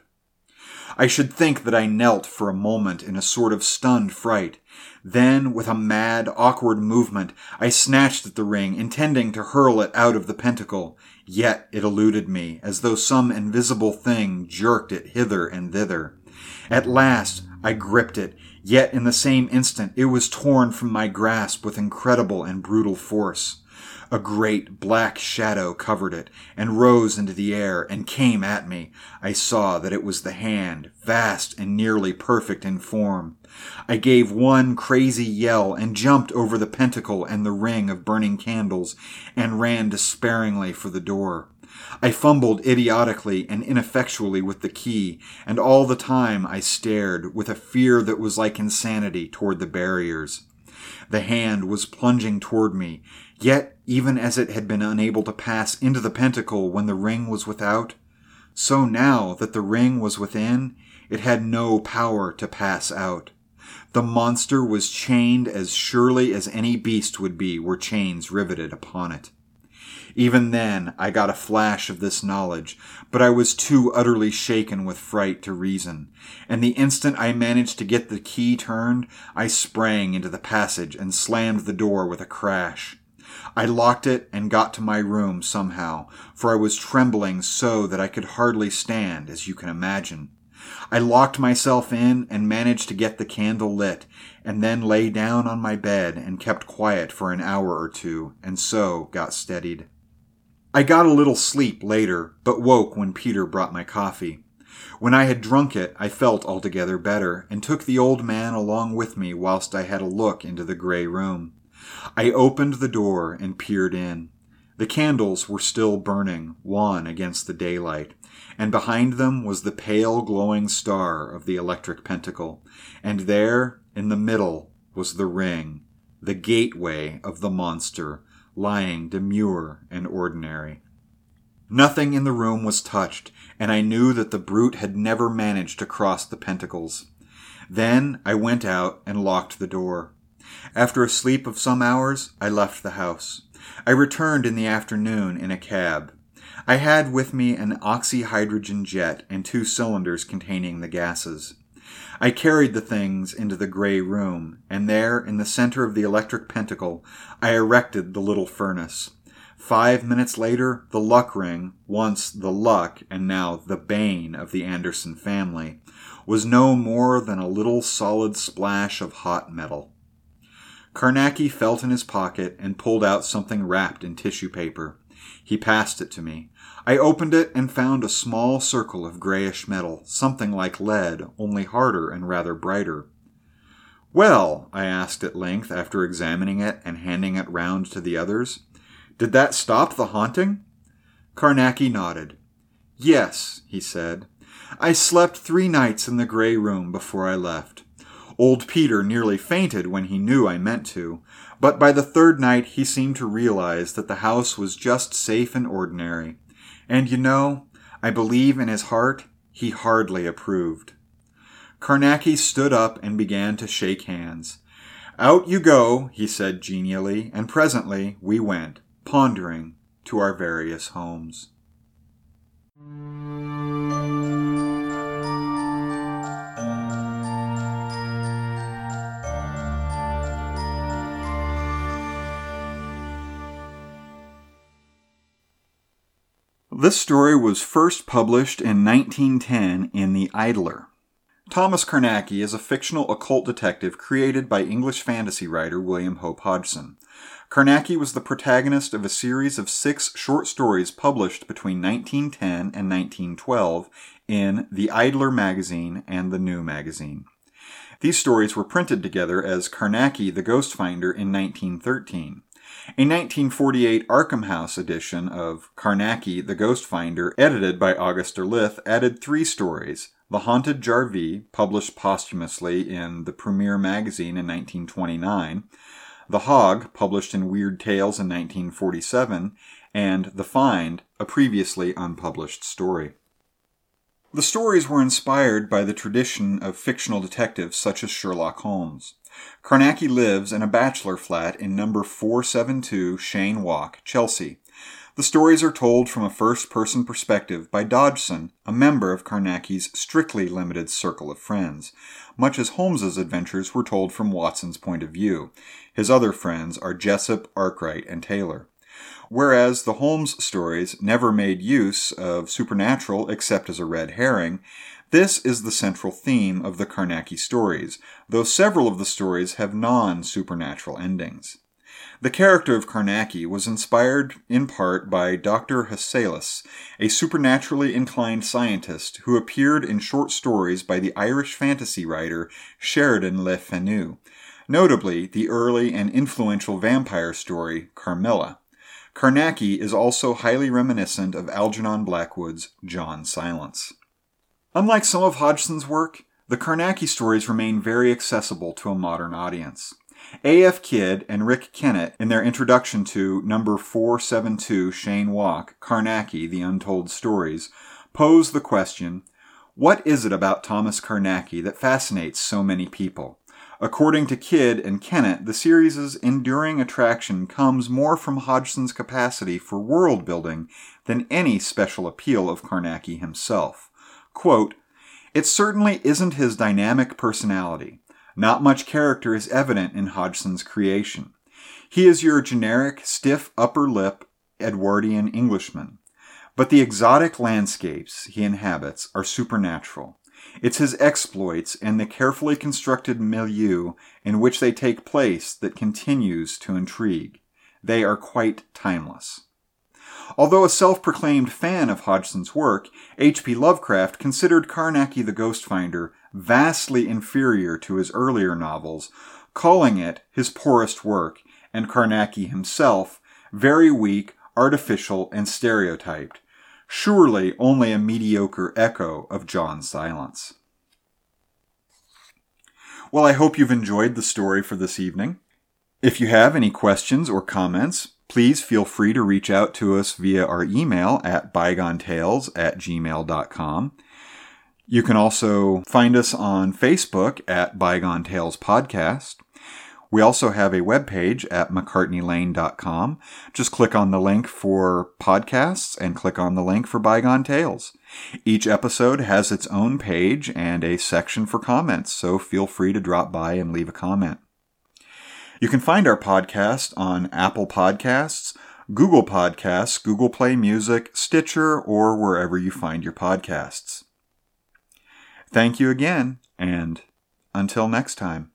I should think that I knelt for a moment in a sort of stunned fright. Then, with a mad, awkward movement, I snatched at the ring, intending to hurl it out of the pentacle. Yet it eluded me, as though some invisible thing jerked it hither and thither. At last, I gripped it, yet in the same instant it was torn from my grasp with incredible and brutal force. A great black shadow covered it and rose into the air and came at me. I saw that it was the hand, vast and nearly perfect in form. I gave one crazy yell and jumped over the pentacle and the ring of burning candles and ran despairingly for the door. I fumbled idiotically and ineffectually with the key, and all the time I stared with a fear that was like insanity toward the barriers. The hand was plunging toward me, Yet, even as it had been unable to pass into the pentacle when the ring was without, so now that the ring was within, it had no power to pass out. The monster was chained as surely as any beast would be were chains riveted upon it. Even then, I got a flash of this knowledge, but I was too utterly shaken with fright to reason, and the instant I managed to get the key turned, I sprang into the passage and slammed the door with a crash. I locked it and got to my room somehow, for I was trembling so that I could hardly stand, as you can imagine. I locked myself in and managed to get the candle lit, and then lay down on my bed and kept quiet for an hour or two, and so got steadied. I got a little sleep later, but woke when Peter brought my coffee. When I had drunk it, I felt altogether better, and took the old man along with me whilst I had a look into the grey room. I opened the door and peered in. The candles were still burning, wan against the daylight, and behind them was the pale glowing star of the electric pentacle, and there, in the middle, was the ring, the gateway of the monster, lying demure and ordinary. Nothing in the room was touched, and I knew that the brute had never managed to cross the pentacles. Then I went out and locked the door. After a sleep of some hours, I left the house. I returned in the afternoon in a cab. I had with me an oxyhydrogen jet and two cylinders containing the gases. I carried the things into the gray room, and there, in the center of the electric pentacle, I erected the little furnace. Five minutes later, the luck ring, once the luck and now the bane of the Anderson family, was no more than a little solid splash of hot metal. Carnacki felt in his pocket and pulled out something wrapped in tissue paper. He passed it to me. I opened it and found a small circle of grayish metal, something like lead, only harder and rather brighter. Well, I asked at length after examining it and handing it round to the others, did that stop the haunting? Carnacki nodded. Yes, he said. I slept three nights in the grey room before I left. Old Peter nearly fainted when he knew I meant to, but by the third night he seemed to realize that the house was just safe and ordinary. And you know, I believe in his heart he hardly approved. Carnacki stood up and began to shake hands. Out you go, he said genially, and presently we went, pondering, to our various homes. This story was first published in 1910 in The Idler. Thomas Carnacki is a fictional occult detective created by English fantasy writer William Hope Hodgson. Carnacki was the protagonist of a series of six short stories published between 1910 and 1912 in The Idler magazine and The New magazine. These stories were printed together as Carnacki the Ghost Finder in 1913. A 1948 Arkham House edition of Carnacki the Ghost Finder, edited by August Derleth, added three stories. The Haunted Jarvee, published posthumously in the Premier magazine in 1929, The Hog, published in Weird Tales in 1947, and The Find, a previously unpublished story. The stories were inspired by the tradition of fictional detectives such as Sherlock Holmes. Carnacki lives in a bachelor flat in number 472 Cheyne Walk, Chelsea. The stories are told from a first person perspective by Dodgson, a member of Carnacki's strictly limited circle of friends, much as Holmes's adventures were told from Watson's point of view. His other friends are Jessop, Arkwright, and Taylor. Whereas the Holmes stories never made use of supernatural except as a red herring, this is the central theme of the Carnacki stories, though several of the stories have non supernatural endings. The character of Carnacki was inspired in part by Dr. Hesselius, a supernaturally inclined scientist who appeared in short stories by the Irish fantasy writer Sheridan Le Fanu, notably the early and influential vampire story Carmilla. Carnacki is also highly reminiscent of Algernon Blackwood's John Silence. Unlike some of Hodgson's work, the Carnacki stories remain very accessible to a modern audience. A.F. Kidd and Rick Kennett, in their introduction to number 472 Cheyne Walk, Carnacki, The Untold Stories, pose the question What is it about Thomas Carnacki that fascinates so many people? According to Kidd and Kennett, the series' enduring attraction comes more from Hodgson's capacity for world building than any special appeal of Carnacki himself. Quote, it certainly isn't his dynamic personality. Not much character is evident in Hodgson's creation. He is your generic, stiff upper lip Edwardian Englishman. But the exotic landscapes he inhabits are supernatural. It's his exploits and the carefully constructed milieu in which they take place that continues to intrigue. They are quite timeless. Although a self proclaimed fan of Hodgson's work, H.P. Lovecraft considered Carnacki the Ghost Finder vastly inferior to his earlier novels, calling it his poorest work, and Carnacki himself very weak, artificial, and stereotyped, surely only a mediocre echo of John's Silence. Well, I hope you've enjoyed the story for this evening. If you have any questions or comments, please feel free to reach out to us via our email at bygonetales at gmail.com. You can also find us on Facebook at Bygone Tales Podcast. We also have a webpage at mccartneylane.com. Just click on the link for podcasts and click on the link for Bygone Tales. Each episode has its own page and a section for comments, so feel free to drop by and leave a comment. You can find our podcast on Apple Podcasts, Google Podcasts, Google Play Music, Stitcher, or wherever you find your podcasts. Thank you again, and until next time.